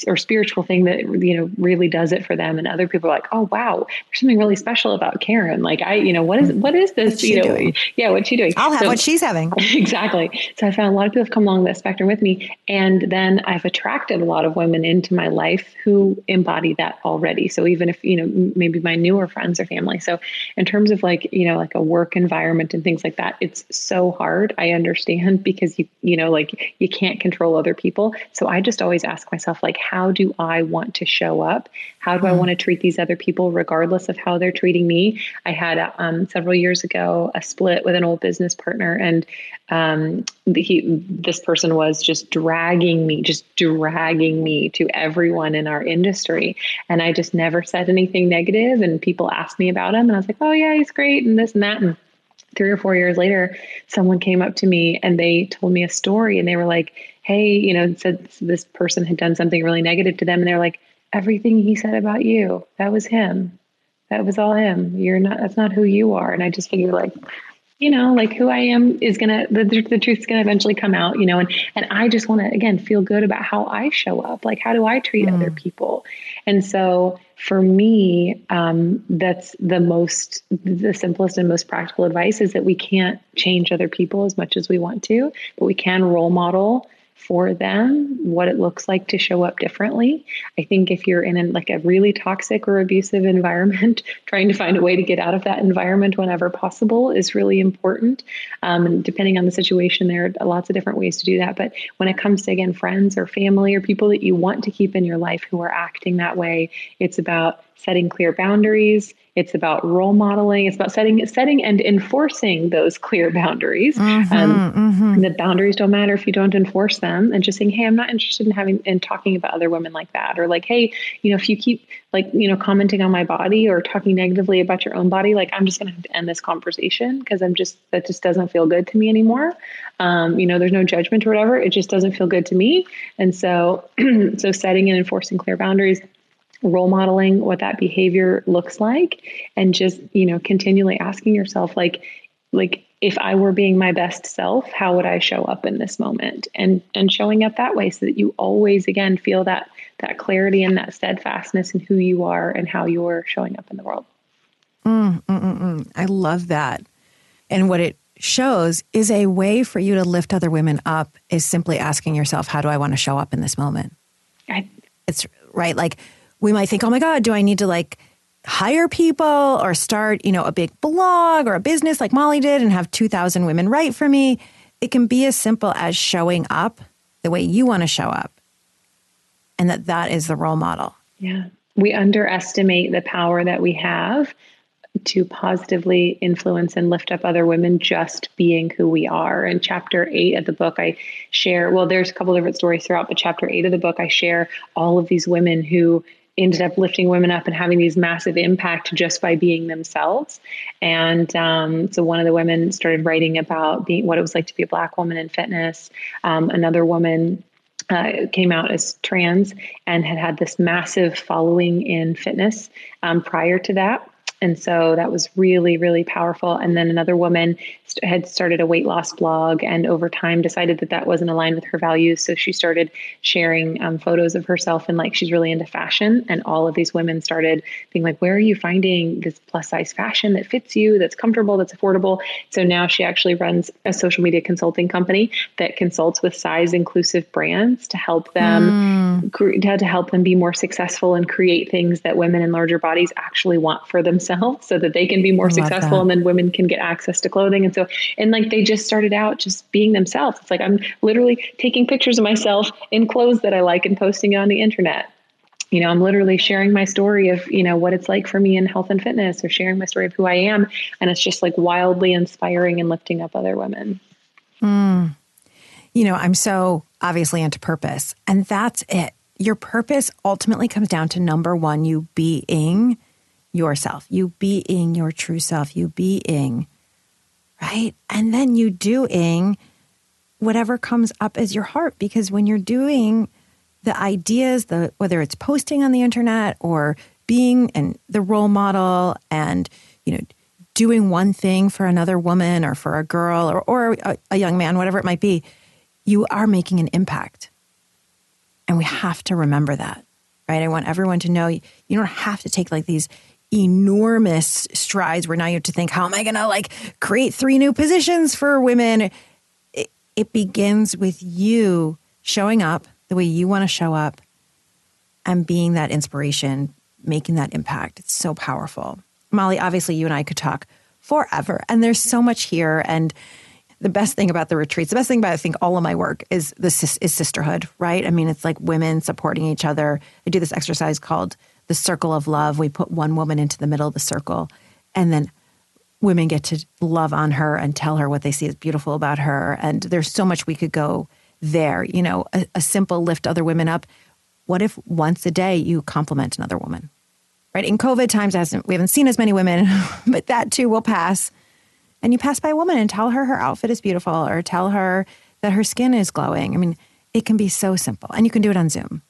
or spiritual thing that you know really does it for them and other people are like oh wow there's something really special about Karen. Like I you know what is what is this you know doing? yeah what's she doing? I'll have so, what she's having. Exactly. So I found a lot of people have come along that spectrum with me and then I've attracted a lot of women into my life who embody that already. So even if you know maybe my newer friends or family so in terms of like you know like a work environment and things like that it's so hard i understand because you you know like you can't control other people. So i just always ask myself like how do i want to show up? How do mm. i want to treat these other people regardless of how they're treating me? I had um, several years ago a split with an old business partner and um, he this person was just dragging me just dragging me to everyone in our industry. And i just never said anything negative. and people asked me about him. And i was like oh yeah he's great. And this and that. And three or four years later someone came up to me and they told me a story. And they were like hey you know said this person had done something really negative to them. And they're like everything he said about you that was him. That was all him. You're not that's not who you are. And i just figured like you know, like who I am is gonna the, the truth's gonna eventually come out, you know, and and I just want to again feel good about how I show up. Like, how do I treat mm. other people? And so for me, um, that's the most the simplest and most practical advice is that we can't change other people as much as we want to, but we can role model for them what it looks like to show up differently. I think if you're in like a really toxic or abusive environment, trying to find a way to get out of that environment whenever possible is really important. Um, and depending on the situation, there are lots of different ways to do that. But when it comes to again friends or family or people that you want to keep in your life who are acting that way, it's about setting clear boundaries it's about role modeling. It's about setting setting and enforcing those clear boundaries. Mm-hmm, um, mm-hmm. The boundaries don't matter if you don't enforce them. And just saying, "Hey, I'm not interested in having in talking about other women like that," or like, "Hey, you know, if you keep like you know commenting on my body or talking negatively about your own body, like I'm just going to have to end this conversation because I'm just that just doesn't feel good to me anymore." Um, you know, there's no judgment or whatever. It just doesn't feel good to me. And so, so setting and enforcing clear boundaries role modeling what that behavior looks like and just you know continually asking yourself like like if i were being my best self how would i show up in this moment? And and showing up that way so that you always again feel that that clarity and that steadfastness in who you are and how you're showing up in the world. Mm, mm, mm, mm. i love that. And what it shows is a way for you to lift other women up is simply asking yourself how do i want to show up in this moment? I, it's right? Like we might think, oh my God, do I need to like hire people or start, you know, a big blog or a business like Molly did and have 2,000 women write for me? It can be as simple as showing up the way you want to show up and that that is the role model. Yeah. We underestimate the power that we have to positively influence and lift up other women just being who we are. In chapter eight of the book, I share, well, there's a couple different stories throughout, but chapter eight of the book, I share all of these women who ended up lifting women up and having these massive impact just by being themselves. And um, so one of the women started writing about being what it was like to be a black woman in fitness. Um, another woman uh, came out as trans and had had this massive following in fitness um, prior to that. And so that was really, really powerful. And then another woman st- had started a weight loss blog and over time decided that that wasn't aligned with her values. So she started sharing um, photos of herself and like she's really into fashion. And all of these women started being like, Where are you finding this plus size fashion that fits you, that's comfortable, that's affordable? So now she actually runs a social media consulting company that consults with size inclusive brands to help them mm. to help them be more successful and create things that women in larger bodies actually want for themselves themselves so that they can be more successful and then women can get access to clothing. And so, and like they just started out just being themselves. It's like I'm literally taking pictures of myself in clothes that I like and posting it on the internet you know i'm literally sharing my story of you know what it's like for me in health and fitness or sharing my story of who i am and it's just like wildly inspiring and lifting up other women mm. you know i'm so obviously into purpose and that's it your purpose ultimately comes down to number one you being yourself, you being your true self, you being, right? And then you doing whatever comes up as your heart. Because when you're doing the ideas, the whether it's posting on the internet or being and the role model and, you know, doing one thing for another woman or for a girl or, or a, a young man, whatever it might be, you are making an impact. And we have to remember that, right? I want everyone to know you don't have to take like these enormous strides where now you have to think, how am I going to like create three new positions for women? It, it begins with you showing up the way you want to show up and being that inspiration, making that impact. It's so powerful. Molly, obviously, you and I could talk forever, and there's so much here. And the best thing about the retreats, the best thing about I think all of my work is this is sisterhood, right? I mean, it's like women supporting each other. I do this exercise called the circle of love. We put one woman into the middle of the circle, and then women get to love on her and tell her what they see as beautiful about her. And there's so much we could go there. You know, a, a simple lift other women up. What if once a day you compliment another woman? Right? In COVID times, hasn't we haven't seen as many women, but that too will pass. And you pass by a woman and tell her her outfit is beautiful, or tell her that her skin is glowing. I mean, it can be so simple, and you can do it on Zoom.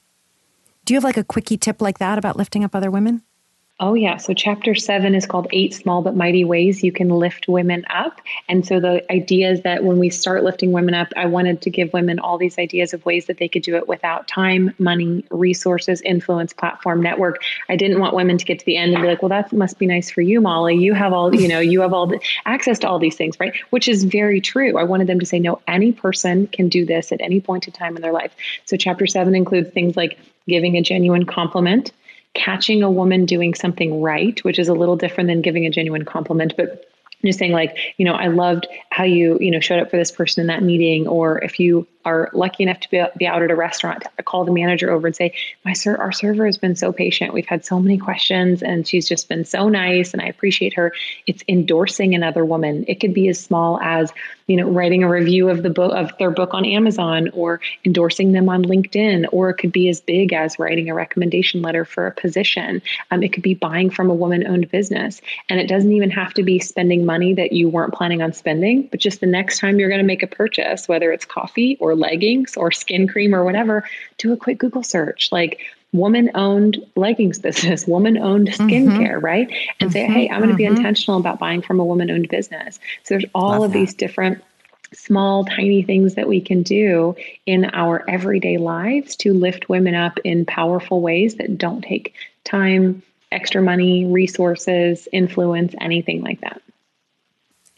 Do you have like a quickie tip like that about lifting up other women? Oh, yeah. So, chapter seven is called Eight Small But Mighty Ways You Can Lift Women Up. And so, the idea is that when we start lifting women up, I wanted to give women all these ideas of ways that they could do it without time, money, resources, influence, platform, network. I didn't want women to get to the end and be like, well, that must be nice for you, Molly. You have all, you know, you have all the access to all these things, right? Which is very true. I wanted them to say, no, any person can do this at any point in time in their life. So, chapter seven includes things like giving a genuine compliment catching a woman doing something right, which is a little different than giving a genuine compliment, but just saying like, you know, I loved how you, you know, showed up for this person in that meeting, or if you are lucky enough to be, be out at a restaurant, call the manager over and say, my sir, our server has been so patient. We've had so many questions and she's just been so nice and I appreciate her. It's endorsing another woman. It could be as small as, you know, writing a review of the book of their book on Amazon or endorsing them on LinkedIn, or it could be as big as writing a recommendation letter for a position. Um, it could be buying from a woman owned business. And it doesn't even have to be spending money that you weren't planning on spending, but just the next time you're going to make a purchase, whether it's coffee or or leggings or skin cream or whatever, do a quick Google search. Like woman owned leggings business, woman owned skincare, mm-hmm. right? And mm-hmm. say, hey, I'm going to be mm-hmm. intentional about buying from a woman owned business. So there's all Love of that. these different small, tiny things that we can do in our everyday lives to lift women up in powerful ways that don't take time, extra money, resources, influence, anything like that.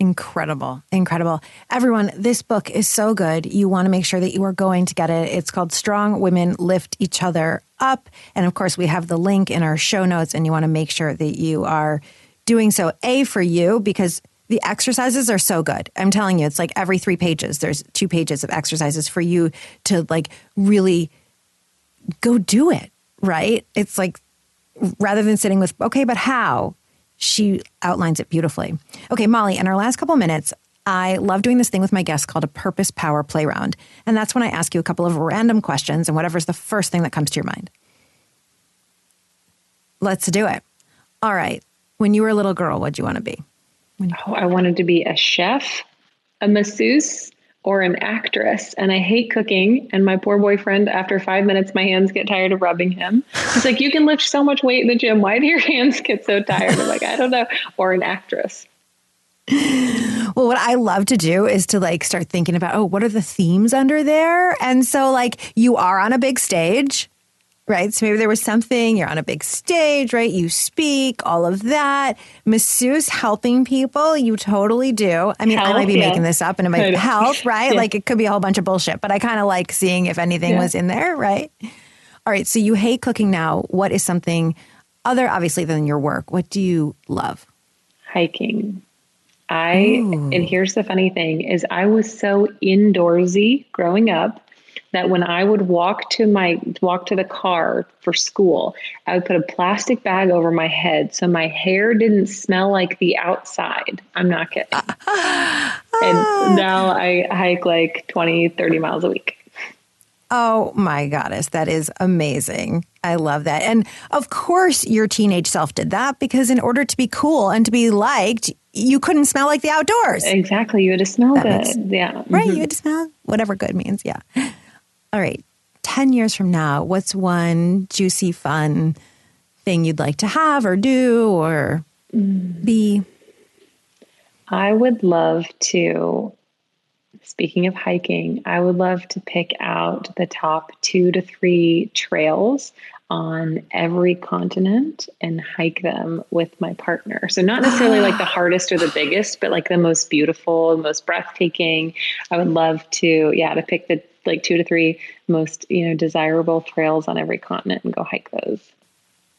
Incredible. Incredible. Everyone, this book is so good. You want to make sure that you are going to get it. It's called Strong Women Lift Each Other Up. And of course, we have the link in our show notes, and you want to make sure that you are doing so. A, for you, because the exercises are so good. I'm telling you, it's like every three pages, there's two pages of exercises for you to like really go do it, right? It's like rather than sitting with, okay, but how? She outlines it beautifully. Okay, Molly, in our last couple minutes, I love doing this thing with my guests called a purpose power play round. And that's when I ask you a couple of random questions and whatever's the first thing that comes to your mind. Let's do it. All right. When you were a little girl, what'd you want to be? Oh, I wanted to be a chef, a masseuse, or an actress and I hate cooking. And my poor boyfriend, after five minutes, my hands get tired of rubbing him. He's like, You can lift so much weight in the gym. Why do your hands get so tired? I'm like, I don't know. Or an actress. Well, what I love to do is to like start thinking about, oh, what are the themes under there? And so, like, you are on a big stage right? So maybe there was something, you're on a big stage, right? You speak, all of that. Masseuse helping people, you totally do. I mean, health, I might be yeah. making this up and it might be health, right? Yeah. Like it could be a whole bunch of bullshit, but I kind of like seeing if anything yeah. was in there, right? All right. So you hate cooking now. What is something other, obviously, than your work? What do you love? Hiking. I, Ooh. and here's the funny thing is I was so indoorsy growing up that when I would walk to my walk to the car for school, I would put a plastic bag over my head so my hair didn't smell like the outside. I'm not kidding. and now I hike like 20, 30 miles a week. Oh my goddess, that is amazing. I love that. And of course, your teenage self did that because in order to be cool and to be liked, you couldn't smell like the outdoors. Exactly. You had to smell that good. Makes, yeah. Right. Mm-hmm. You had to smell whatever good means. Yeah all right, 10 years from now, what's one juicy, fun thing you'd like to have or do or mm. be? I would love to, speaking of hiking, I would love to pick out the top two to three trails on every continent and hike them with my partner. So, not necessarily like the hardest or the biggest, but like the most beautiful, most breathtaking. I would love to, yeah, to pick the like two to three most you know desirable trails on every continent and go hike those.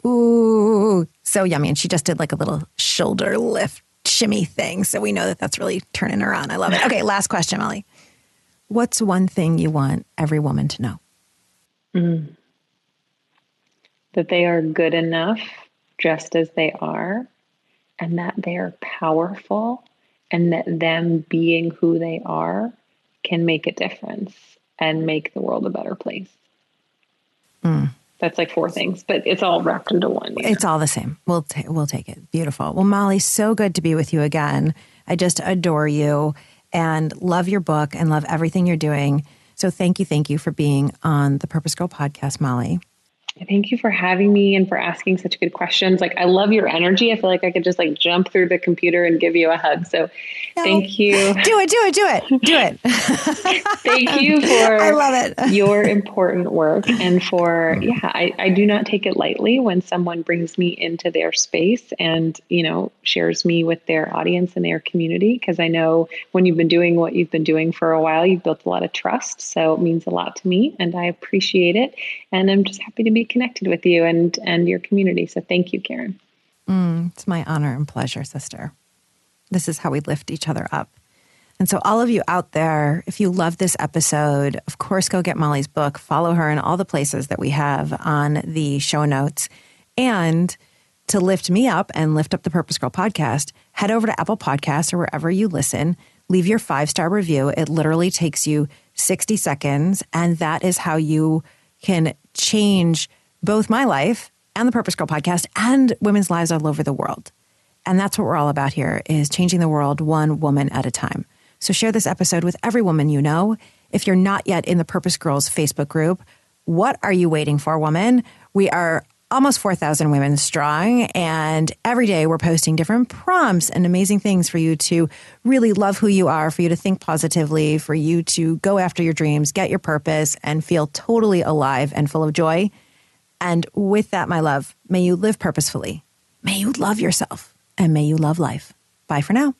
Ooh, so yummy! And she just did like a little shoulder lift shimmy thing, so we know that that's really turning her on. I love it. Okay, last question, Molly. What's one thing you want every woman to know? Mm. That they are good enough just as they are, and that they are powerful, and that them being who they are can make a difference and make the world a better place. Mm. That's like four things, but it's all wrapped into one. It's all the same. We'll ta- we'll take it. Beautiful. Well, Molly, so good to be with you again. I just adore you and love your book and love everything you're doing. So thank you, thank you for being on the Purpose Girl podcast, Molly. Thank you for having me and for asking such good questions. Like I love your energy. I feel like I could just like jump through the computer and give you a hug. So no. thank you. Do it, do it, do it. Do it. thank you for I love it. your important work and for mm-hmm. yeah, I, I do not take it lightly when someone brings me into their space and, you know, shares me with their audience and their community. Cause I know when you've been doing what you've been doing for a while, you've built a lot of trust. So it means a lot to me and I appreciate it. And I'm just happy to connected with you and and your community. So thank you, Karen. Mm, it's my honor and pleasure, sister. This is how we lift each other up. And so, all of you out there, if you love this episode, of course, go get Molly's book, follow her in all the places that we have on the show notes. And to lift me up and lift up the Purpose Girl podcast, head over to Apple Podcasts or wherever you listen, leave your five star review. It literally takes you 60 seconds. And that is how you can change both my life and the Purpose Girl podcast and women's lives all over the world. And that's what we're all about here is changing the world one woman at a time. So share this episode with every woman you know. If you're not yet in the Purpose Girls Facebook group, what are you waiting for, woman? We are almost 4,000 women strong. And every day we're posting different prompts and amazing things for you to really love who you are, for you to think positively, for you to go after your dreams, get your purpose, and feel totally alive and full of joy. And with that, my love, may you live purposefully. May you love yourself and may you love life. Bye for now.